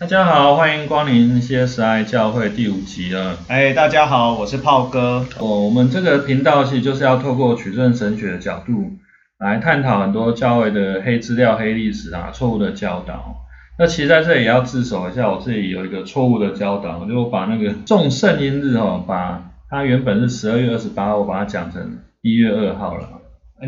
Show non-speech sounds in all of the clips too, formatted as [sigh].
大家好，欢迎光临 CSI 教会第五集了。哎，大家好，我是炮哥。哦，我们这个频道其实就是要透过取证神学的角度来探讨很多教会的黑资料、黑历史啊、错误的教导。那其实在这里也要自首一下，我自己有一个错误的教导，就把那个众圣音日哦，把它原本是十二月二十八号，我把它讲成一月二号了。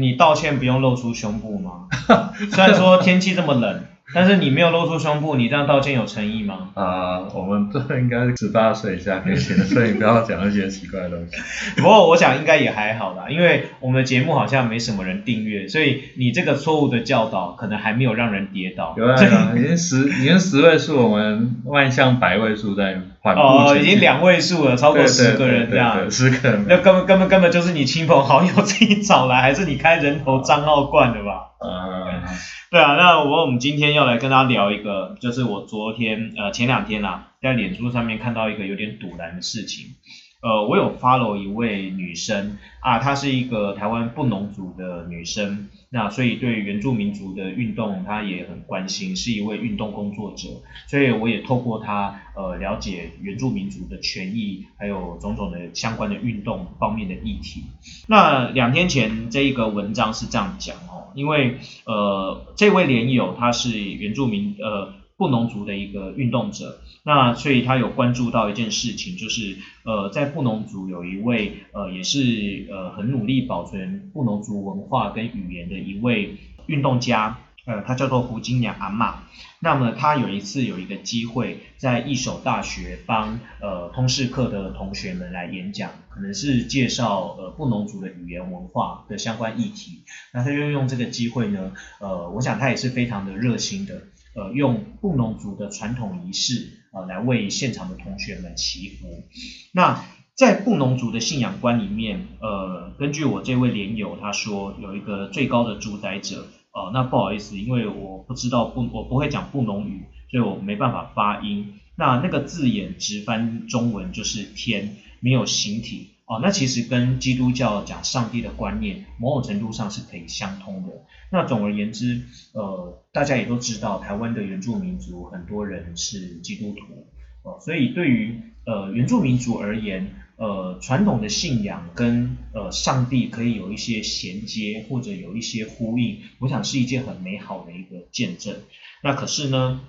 你道歉不用露出胸部吗？[laughs] 虽然说天气这么冷。但是你没有露出胸部，你这样道歉有诚意吗？啊，我们这应该是十八岁以下可以的，所以不要讲那些奇怪的东西。[laughs] 不过我想应该也还好啦，因为我们的节目好像没什么人订阅，所以你这个错误的教导可能还没有让人跌倒。有啊，已经十已经十位数，我们万向百位数在缓步哦，已经两位数了，超过十个人这样，十个人，那根本根本根本就是你亲朋好友自己找来，还是你开人头账号灌的吧？嗯。[laughs] 对啊，那我我们今天要来跟大家聊一个，就是我昨天呃前两天啊，在脸书上面看到一个有点堵然的事情，呃，我有 follow 一位女生啊，她是一个台湾布农族的女生，那所以对原住民族的运动她也很关心，是一位运动工作者，所以我也透过她呃了解原住民族的权益，还有种种的相关的运动方面的议题。那两天前这一个文章是这样讲哦。因为呃，这位连友他是原住民呃布农族的一个运动者，那所以他有关注到一件事情，就是呃在布农族有一位呃也是呃很努力保存布农族文化跟语言的一位运动家。呃，他叫做胡金娘阿妈。那么他有一次有一个机会，在一所大学帮呃通识课的同学们来演讲，可能是介绍呃布农族的语言文化的相关议题。那他就用这个机会呢，呃，我想他也是非常的热心的，呃，用布农族的传统仪式啊来为现场的同学们祈福。那在布农族的信仰观里面，呃，根据我这位连友他说，有一个最高的主宰者。哦，那不好意思，因为我不知道不，我不会讲布农语，所以我没办法发音。那那个字眼直翻中文就是天，没有形体。哦，那其实跟基督教讲上帝的观念，某种程度上是可以相通的。那总而言之，呃，大家也都知道，台湾的原住民族很多人是基督徒，哦，所以对于呃原住民族而言。呃，传统的信仰跟呃上帝可以有一些衔接，或者有一些呼应，我想是一件很美好的一个见证。那可是呢，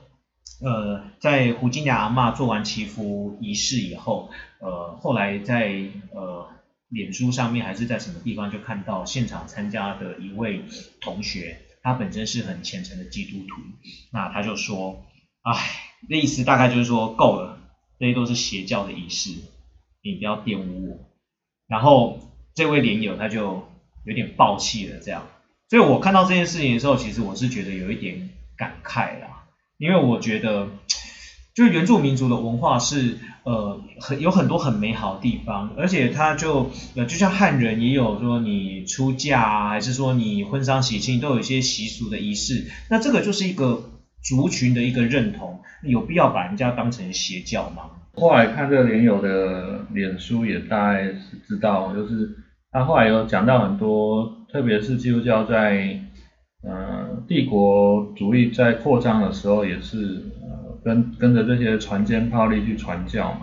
呃，在胡金雅阿妈做完祈福仪式以后，呃，后来在呃脸书上面还是在什么地方就看到现场参加的一位同学，他本身是很虔诚的基督徒，那他就说，唉，那意思大概就是说够了，这些都是邪教的仪式。你不要玷污我，然后这位连友他就有点暴气了，这样，所以我看到这件事情的时候，其实我是觉得有一点感慨啦，因为我觉得，就是原住民族的文化是呃很有很多很美好的地方，而且他就呃就像汉人也有说你出嫁啊，还是说你婚丧喜庆都有一些习俗的仪式，那这个就是一个族群的一个认同，有必要把人家当成邪教吗？后来看这个连友的脸书也大概是知道，就是他后来有讲到很多，特别是基督教在呃帝国主义在扩张的时候，也是呃跟跟着这些船坚炮利去传教嘛，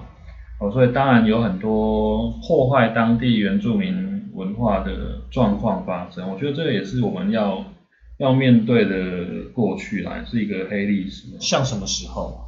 哦，所以当然有很多破坏当地原住民文化的状况发生，我觉得这个也是我们要要面对的过去啦，是一个黑历史。像什么时候？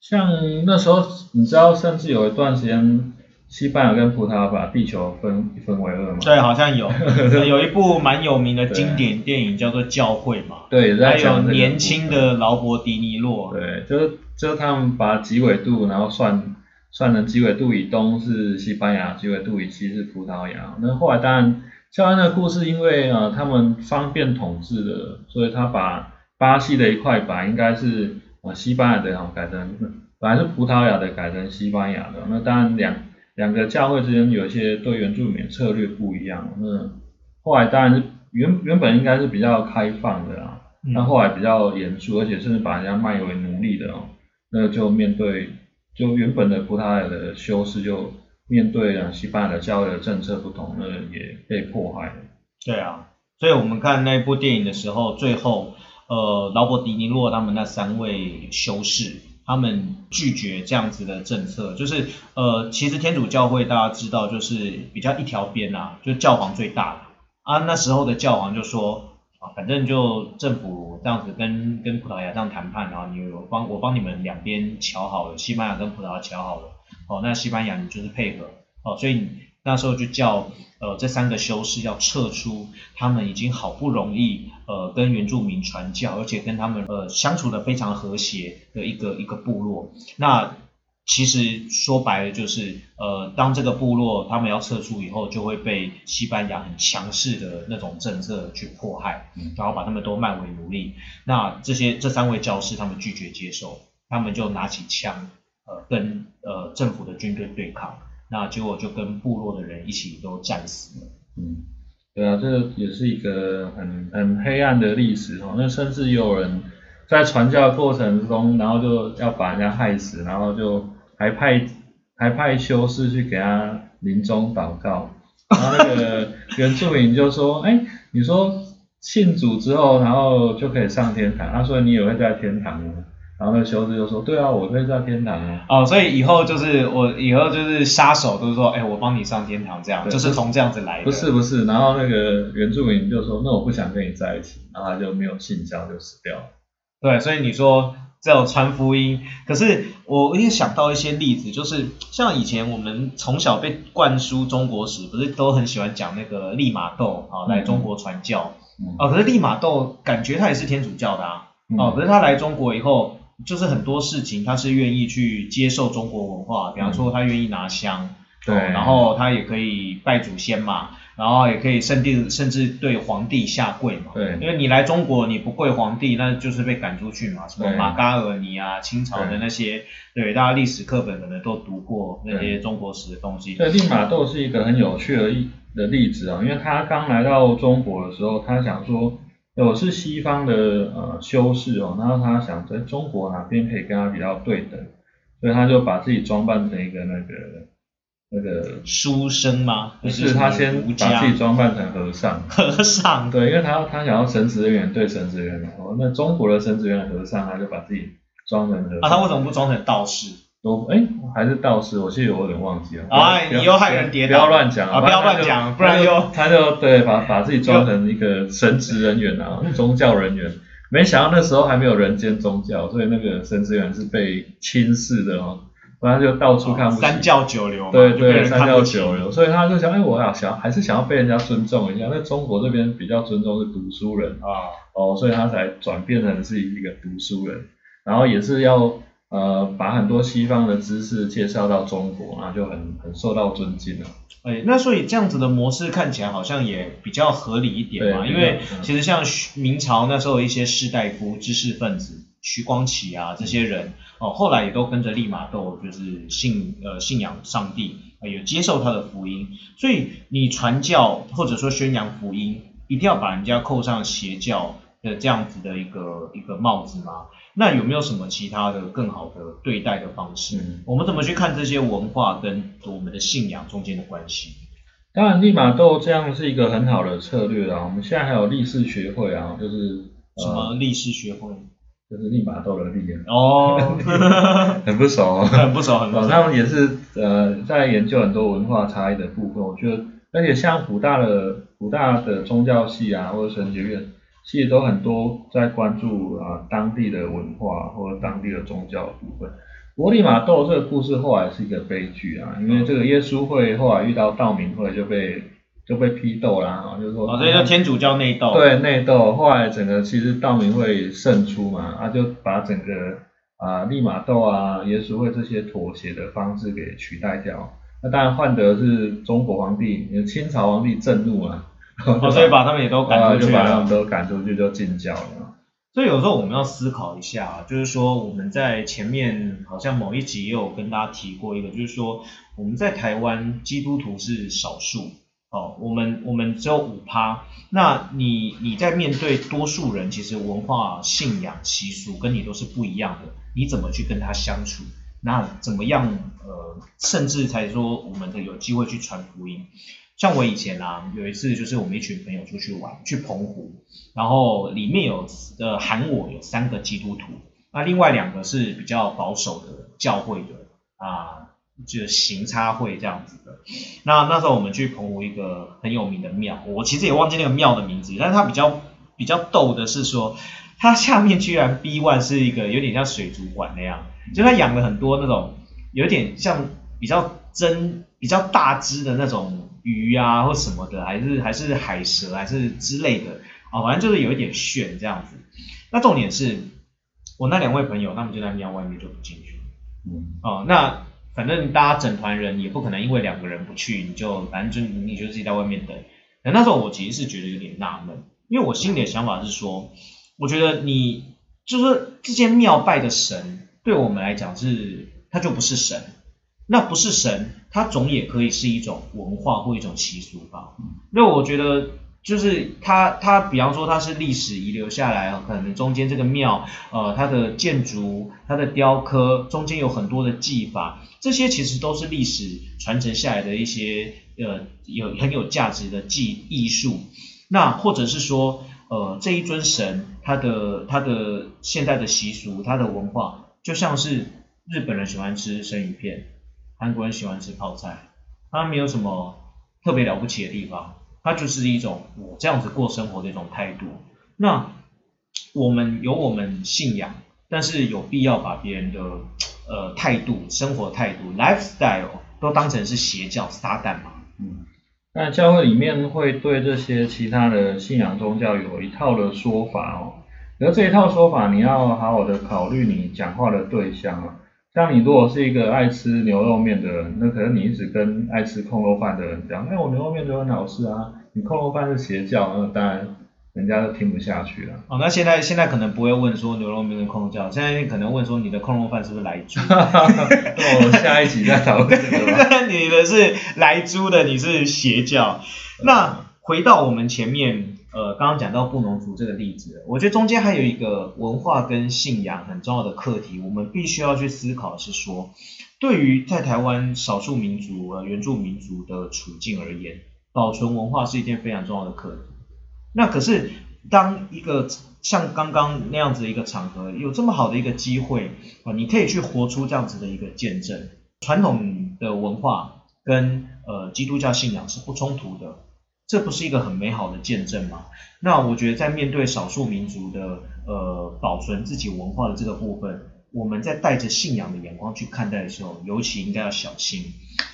像那时候，你知道，甚至有一段时间，西班牙跟葡萄牙把地球分一分为二嘛？对，好像有，[laughs] 有一部蛮有名的经典电影叫做《教会》嘛。对，还有年轻的劳勃迪尼洛。对，就是就是他们把几纬度，然后算算了几纬度以东是西班牙，几纬度以西是葡萄牙。那后来当然，教安的故事，因为呃他们方便统治的，所以他把巴西的一块板应该是。呃，西班牙的哈改成本来是葡萄牙的改成西班牙的，那当然两两个教会之间有一些对原住民策略不一样，那后来当然是原原本应该是比较开放的啦，那后来比较严肃，而且甚至把人家卖为奴隶的哦，那就面对就原本的葡萄牙的修士就面对了西班牙的教会的政策不同，那也被迫害了。对啊，所以我们看那部电影的时候，最后。呃，劳勃迪尼洛他们那三位修士，他们拒绝这样子的政策，就是呃，其实天主教会大家知道，就是比较一条边啊，就教皇最大啊，那时候的教皇就说啊，反正就政府这样子跟跟葡萄牙这样谈判，然后你我帮我帮你们两边瞧好了，西班牙跟葡萄牙瞧好了，哦，那西班牙你就是配合，哦，所以那时候就叫呃这三个修士要撤出，他们已经好不容易。呃，跟原住民传教，而且跟他们呃相处的非常和谐的一个一个部落。那其实说白了就是，呃，当这个部落他们要撤出以后，就会被西班牙很强势的那种政策去迫害，然后把他们都卖为奴隶。那这些这三位教师他们拒绝接受，他们就拿起枪，呃，跟呃政府的军队对抗。那结果就跟部落的人一起都战死了。嗯。对啊，这也是一个很很黑暗的历史哦。那甚至有人在传教过程中，然后就要把人家害死，然后就还派还派修士去给他临终祷告。然后那个 [laughs] 原住民就说：“哎，你说信主之后，然后就可以上天堂。他说你也会在天堂吗？”然后那个修士就说：“对啊，我可以上天堂啊。”哦，所以以后就是我以后就是杀手都是说：“哎，我帮你上天堂。”这样就是从这样子来的。不是不是，然后那个原住民就说：“那我不想跟你在一起。”然后他就没有信教就死掉了。对，所以你说这种传福音，可是我也想到一些例子，就是像以前我们从小被灌输中国史，不是都很喜欢讲那个利玛窦啊来中国传教哦，可是利玛窦感觉他也是天主教的啊，哦，可是他来中国以后。就是很多事情，他是愿意去接受中国文化，比方说他愿意拿香，对，然后他也可以拜祖先嘛，然后也可以甚至甚至对皇帝下跪嘛，对，因为你来中国你不跪皇帝，那就是被赶出去嘛，什么马嘎尔尼啊，清朝的那些，对，大家历史课本可能都读过那些中国史的东西。对，利玛窦是一个很有趣的一的例子啊，因为他刚来到中国的时候，他想说。我是西方的呃修士哦，然后他想在中国哪边可以跟他比较对等，所以他就把自己装扮成一个那个那个书生吗？不是，他先把自己装扮成和尚。[laughs] 和尚。对，因为他他想要神职人员对神职人员哦，那中国的神职人员和尚他就把自己装成和尚。啊，他为什么不装成道士？都哎，还是道士，我记得我有点忘记了。哎，你又害人跌倒，不要乱讲啊！不要乱讲，不然又他就对把把自己装成一个神职人员啊，宗教人员。没想到那时候还没有人间宗教，所以那个神职人员是被轻视的哦，然后就到处看不起。三教九流对对，三教九流，所以他就想，哎，我要想还是想要被人家尊重一下。那中国这边比较尊重是读书人啊，哦，所以他才转变成是一个读书人，然后也是要。呃，把很多西方的知识介绍到中国，那就很很受到尊敬了。哎，那所以这样子的模式看起来好像也比较合理一点嘛，因为其实像明朝那时候一些士大夫、知识分子，徐光启啊这些人，哦，后来也都跟着利玛窦，就是信呃信仰上帝，也接受他的福音。所以你传教或者说宣扬福音，一定要把人家扣上邪教的这样子的一个一个帽子吗？那有没有什么其他的更好的对待的方式？我们怎么去看这些文化跟我们的信仰中间的关系？当然，利玛窦这样是一个很好的策略啊。我们现在还有立士学会啊，就是什么立士学会？就是利玛窦的立哦，[laughs] [laughs] 很不熟，很不熟，很不熟。他们也是呃在研究很多文化差异的部分。我觉得，而且像古大的古大的宗教系啊，或者神学院。其实都很多在关注啊当地的文化或者当地的宗教部分。伯利马窦这个故事后来是一个悲剧啊，因为这个耶稣会后来遇到道明会就被就被批斗啦，啊，就是说，哦，所以叫天主教内斗。对内斗，后来整个其实道明会胜出嘛，啊就把整个啊利玛窦啊耶稣会这些妥协的方式给取代掉。那当然换得是中国皇帝，清朝皇帝震怒了。[laughs] 所以把他们也都赶出去，就把他们都赶出去，就禁教了。所以有时候我们要思考一下，就是说我们在前面好像某一集也有跟大家提过一个，就是说我们在台湾基督徒是少数，哦，我们我们只有五趴。那你你在面对多数人，其实文化、信仰、习俗跟你都是不一样的，你怎么去跟他相处？那怎么样？呃，甚至才说我们的有机会去传福音。像我以前啊，有一次就是我们一群朋友出去玩，去澎湖，然后里面有呃喊我有三个基督徒，那另外两个是比较保守的教会的啊，就行差会这样子的。那那时候我们去澎湖一个很有名的庙，我其实也忘记那个庙的名字，但是它比较比较逗的是说，它下面居然 B one 是一个有点像水族馆那样，就它养了很多那种有点像比较真比较大只的那种鱼啊或什么的，还是还是海蛇还是之类的啊，反正就是有一点炫这样子。那重点是。我那两位朋友，他们就在庙外面就不进去。嗯，哦，那反正大家整团人也不可能因为两个人不去，你就反正就你就自己在外面等。那那时候我其实是觉得有点纳闷，因为我心里的想法是说，我觉得你就是这间庙拜的神，对我们来讲是它就不是神，那不是神，它总也可以是一种文化或一种习俗吧。那我觉得。就是它，它比方说它是历史遗留下来，可能中间这个庙，呃，它的建筑、它的雕刻，中间有很多的技法，这些其实都是历史传承下来的一些呃有很有价值的技艺术。那或者是说，呃，这一尊神，它的它的现代的习俗、它的文化，就像是日本人喜欢吃生鱼片，韩国人喜欢吃泡菜，它没有什么特别了不起的地方。它就是一种我这样子过生活的一种态度。那我们有我们信仰，但是有必要把别人的呃态度、生活态度、lifestyle 都当成是邪教、撒旦吗？嗯，那教会里面会对这些其他的信仰宗教有一套的说法哦。而这一套说法，你要好好的考虑你讲话的对象啊。像你如果是一个爱吃牛肉面的人，那可能你一直跟爱吃控肉饭的人讲，哎，我牛肉面都很好吃啊，你控肉饭是邪教，那当然人家都听不下去了。哦，那现在现在可能不会问说牛肉面是空教，现在可能问说你的控肉饭是不是来猪？[laughs] 我下一集再讨论这个。[laughs] 你的是来猪的，你是邪教。那回到我们前面。呃，刚刚讲到布农族这个例子，我觉得中间还有一个文化跟信仰很重要的课题，我们必须要去思考是说，对于在台湾少数民族呃原住民族的处境而言，保存文化是一件非常重要的课题。那可是当一个像刚刚那样子的一个场合，有这么好的一个机会啊，你可以去活出这样子的一个见证，传统的文化跟呃基督教信仰是不冲突的。这不是一个很美好的见证吗？那我觉得在面对少数民族的呃保存自己文化的这个部分，我们在带着信仰的眼光去看待的时候，尤其应该要小心。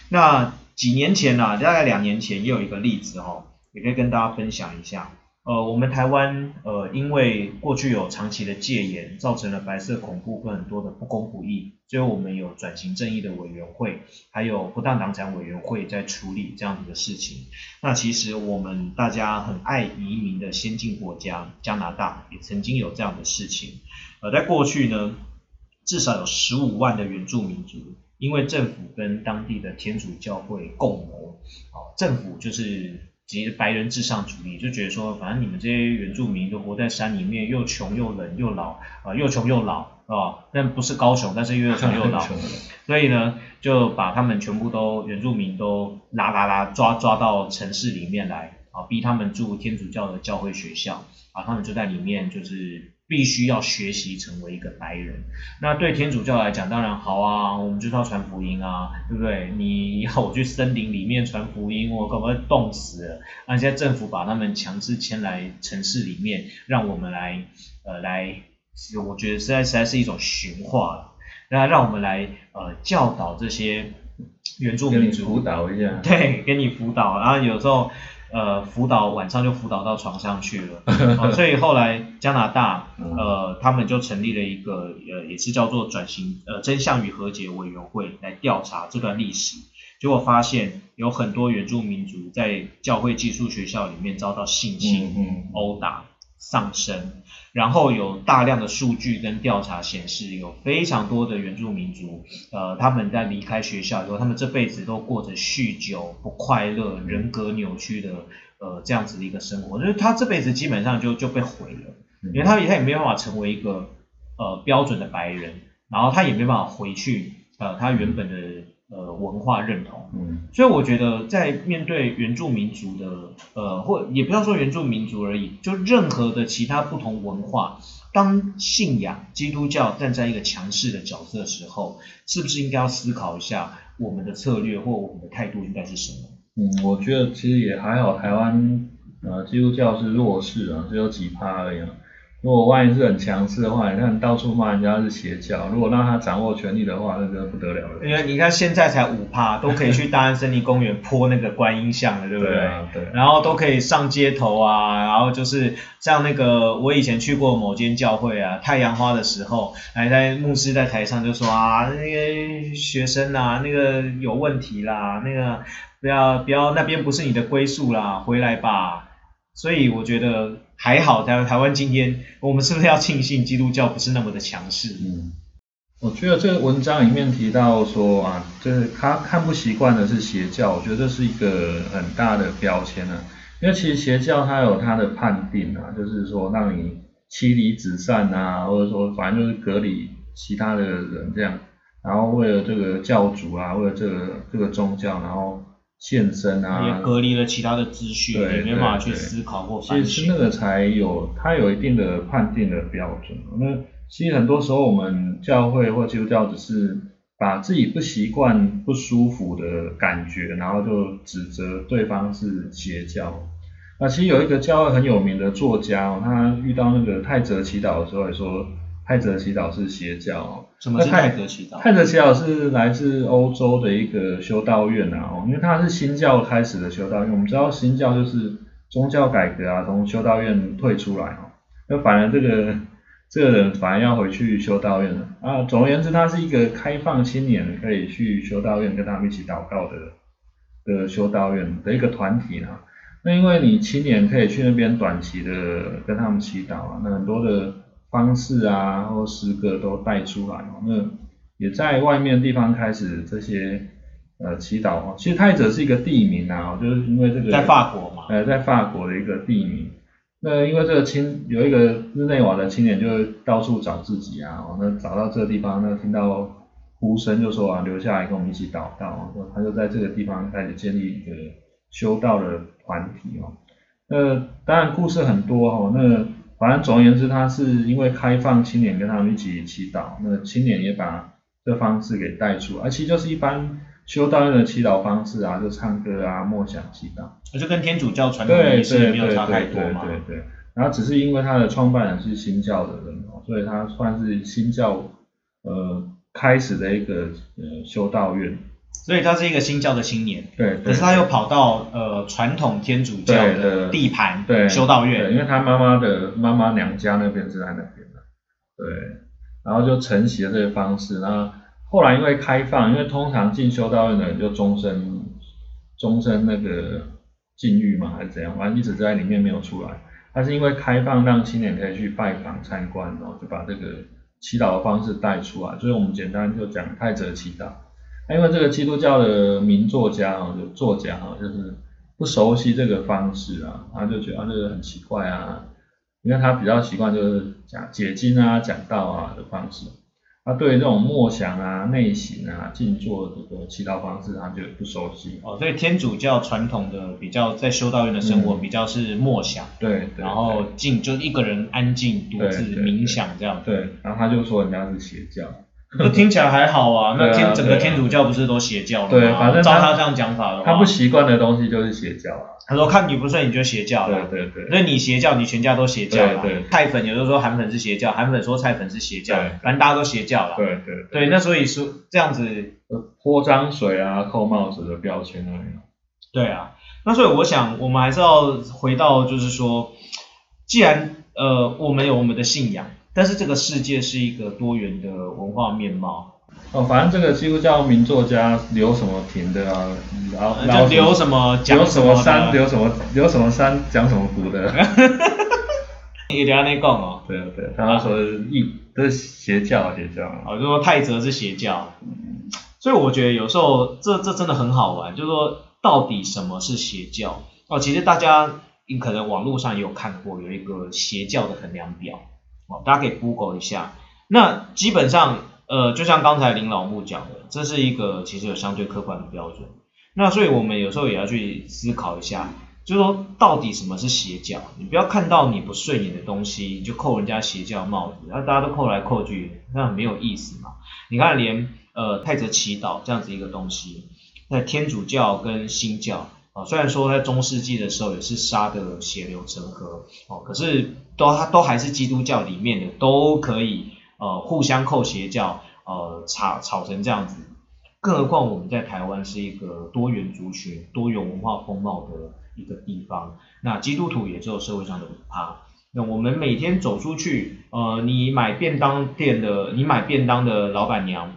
那几年前呢，大概两年前也有一个例子哈，也可以跟大家分享一下。呃，我们台湾呃，因为过去有长期的戒严，造成了白色恐怖跟很多的不公不义，所以我们有转型正义的委员会，还有不当党产委员会在处理这样子的事情。那其实我们大家很爱移民的先进国家加拿大，也曾经有这样的事情。呃，在过去呢，至少有十五万的原住民族，因为政府跟当地的天主教会共谋，哦，政府就是。其实白人至上主义就觉得说，反正你们这些原住民都活在山里面，又穷又冷又老啊，又穷又老啊，但不是高雄，但是又穷又老，[laughs] 所以呢，就把他们全部都原住民都拉拉拉抓抓到城市里面来啊，逼他们住天主教的教会学校啊，他们就在里面就是。必须要学习成为一个白人，那对天主教来讲，当然好啊，我们就是要传福音啊，对不对？你 [laughs] 要我去森林里面传福音，我可能会冻死了。那现在政府把他们强制迁来城市里面，让我们来，呃，来，我觉得实在实在是一种驯化了。那让我们来，呃，教导这些原住民族，辅导一下，对，给你辅导，然后有时候。呃，辅导晚上就辅导到床上去了，[laughs] 所以后来加拿大呃，他们就成立了一个呃，也是叫做转型呃真相与和解委员会来调查这段历史，结果发现有很多原住民族在教会寄宿学校里面遭到性侵、殴打。上升，然后有大量的数据跟调查显示，有非常多的原住民族，呃，他们在离开学校以后，他们这辈子都过着酗酒、不快乐、人格扭曲的，呃，这样子的一个生活，就是他这辈子基本上就就被毁了，因为他他也没办法成为一个呃标准的白人，然后他也没办法回去呃他原本的呃文化认同。嗯，所以我觉得在面对原住民族的呃或也不要说原住民族而已，就任何的其他不同文化，当信仰基督教站在一个强势的角色的时候，是不是应该要思考一下我们的策略或我们的态度应该是什么？嗯，我觉得其实也还好，台湾呃基督教是弱势啊，只有几趴而已。如果万一是很强势的话，你看到处骂人家是邪教，如果让他掌握权力的话，那真的不得了了。因为你看现在才五趴，都可以去大安森林公园泼那个观音像了，对不对？对。然后都可以上街头啊，然后就是像那个我以前去过某间教会啊，太阳花的时候，还在牧师在台上就说啊，那个学生啊，那个有问题啦，那个不要不要那边不是你的归宿啦，回来吧。所以我觉得。还好，台台湾今天，我们是不是要庆幸基督教不是那么的强势？嗯，我觉得这个文章里面提到说啊，就是他看不习惯的是邪教，我觉得这是一个很大的标签啊。因为其实邪教它有它的判定啊，就是说让你妻离子散啊，或者说反正就是隔离其他的人这样，然后为了这个教主啊，为了这个这个宗教，然后。现身啊，也隔离了其他的资讯，也没办法去思考或反省。其实那个才有，它有一定的判定的标准。那其实很多时候我们教会或基督教只是把自己不习惯、不舒服的感觉，然后就指责对方是邪教。那其实有一个教会很有名的作家，他遇到那个泰泽祈祷的时候也说。泰泽祈祷是邪教，什么是泰泽祈祷？泰泽祈祷是来自欧洲的一个修道院啊，哦，因为它是新教开始的修道院。我们知道新教就是宗教改革啊，从修道院退出来哦，那反而这个这个人反而要回去修道院了啊。总而言之，它是一个开放青年可以去修道院跟他们一起祷告的的修道院的一个团体啊。那因为你青年可以去那边短期的跟他们祈祷啊，那很多的。方式啊，或诗歌都带出来哦。那也在外面地方开始这些呃祈祷哦。其实泰者是一个地名啊，就是因为这个在法国嘛，呃，在法国的一个地名。那因为这个青有一个日内瓦的青年就到处找自己啊，那找到这个地方，那听到呼声就说啊，留下来跟我们一起祷告。他就在这个地方开始建立一个修道的团体哦。那当然故事很多哦，那。反正总而言之，他是因为开放青年跟他们一起祈祷，那青年也把这方式给带出，而其实就是一般修道院的祈祷方式啊，就唱歌啊、默想祈祷，那就跟天主教传统仪式没有差太多嘛。对对对。然后只是因为他的创办人是新教的人哦，所以他算是新教呃开始的一个呃修道院。所以他是一个新教的青年，对，可是他又跑到呃传统天主教的地盘修道院，因为他妈妈的妈妈娘家那边是在那边的，对，然后就承袭了这个方式，那后来因为开放，因为通常进修道院的人就终身终身那个禁欲嘛，还是怎样，反正一直在里面没有出来，他是因为开放让青年可以去拜访参观，然后就把这个祈祷的方式带出来，所以我们简单就讲泰泽祈祷。因为这个基督教的名作家啊，就作家哈，就是不熟悉这个方式啊，他就觉得这个很奇怪啊，因为他比较习惯就是讲解经啊、讲道啊的方式，他对这种默想啊、内省啊、静坐这个祈祷方式，他就不熟悉。哦，所以天主教传统的比较在修道院的生活比较是默想，对，然后静就一个人安静独自冥想这样。对，然后他就说人家是邪教。[laughs] 那听起来还好啊，那天整个天主教不是都邪教吗？对，反正照他这样讲法的话，他不习惯的东西就是邪教啊。他说看你不顺你就邪教了，对对对。那你邪教，你全家都邪教了。菜粉有的说韩粉是邪教，韩粉说菜粉是邪教，反正大家都邪教了。对对对。那所以说这样子泼脏水啊、扣帽子的标签而已。对啊，那所以我想我们还是要回到就是说，既然呃我们有我们的信仰。但是这个世界是一个多元的文化面貌。哦，反正这个基督教名作家留什么评的啊，然后就留什么讲什么山，留什么留什么山讲什么古的。哈哈哈哈你这样讲哦。对对，他说异都是邪教邪教。哦，就说泰泽是邪教。所以我觉得有时候这这真的很好玩，就是说到底什么是邪教？哦，其实大家你可能网络上也有看过，有一个邪教的衡量表。哦，大家可以 Google 一下。那基本上呃，就像刚才林老木讲的，这是一个其实有相对客观的标准。那所以我们有时候也要去思考一下，就是说到底什么是邪教？你不要看到你不顺眼的东西你就扣人家邪教帽子，那大家都扣来扣去，那很没有意思嘛。你看连呃太泽祈祷这样子一个东西，在天主教跟新教啊，虽然说在中世纪的时候也是杀的血流成河哦，可是都它都还是基督教里面的都可以呃互相扣邪教呃吵吵成这样子。更何况我们在台湾是一个多元族群、多元文化风貌的一个地方，那基督徒也只有社会上的五趴。那我们每天走出去，呃，你买便当店的，你买便当的老板娘，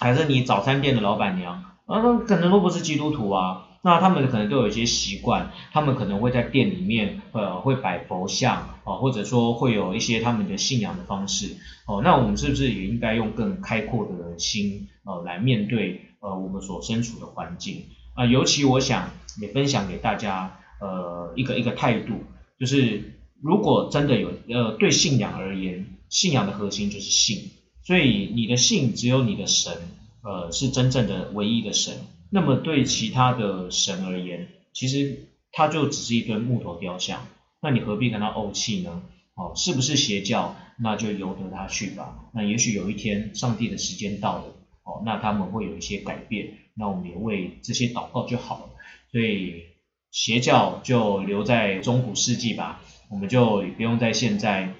还是你早餐店的老板娘，啊，可能都不是基督徒啊。那他们可能都有一些习惯，他们可能会在店里面，呃，会摆佛像，啊，或者说会有一些他们的信仰的方式，哦，那我们是不是也应该用更开阔的心，呃，来面对，呃，我们所身处的环境？啊，尤其我想也分享给大家，呃，一个一个态度，就是如果真的有，呃，对信仰而言，信仰的核心就是信，所以你的信只有你的神，呃，是真正的唯一的神。那么对其他的神而言，其实它就只是一尊木头雕像，那你何必跟他怄气呢？哦，是不是邪教？那就由得他去吧。那也许有一天上帝的时间到了，哦，那他们会有一些改变，那我们也为这些祷告就好了。所以邪教就留在中古世纪吧，我们就不用在现在，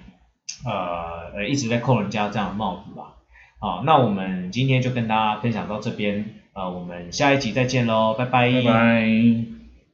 呃呃一直在扣人家这样的帽子吧。好，那我们今天就跟大家分享到这边。啊，我们下一集再见喽，拜拜。